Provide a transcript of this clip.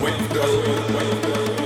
window. window.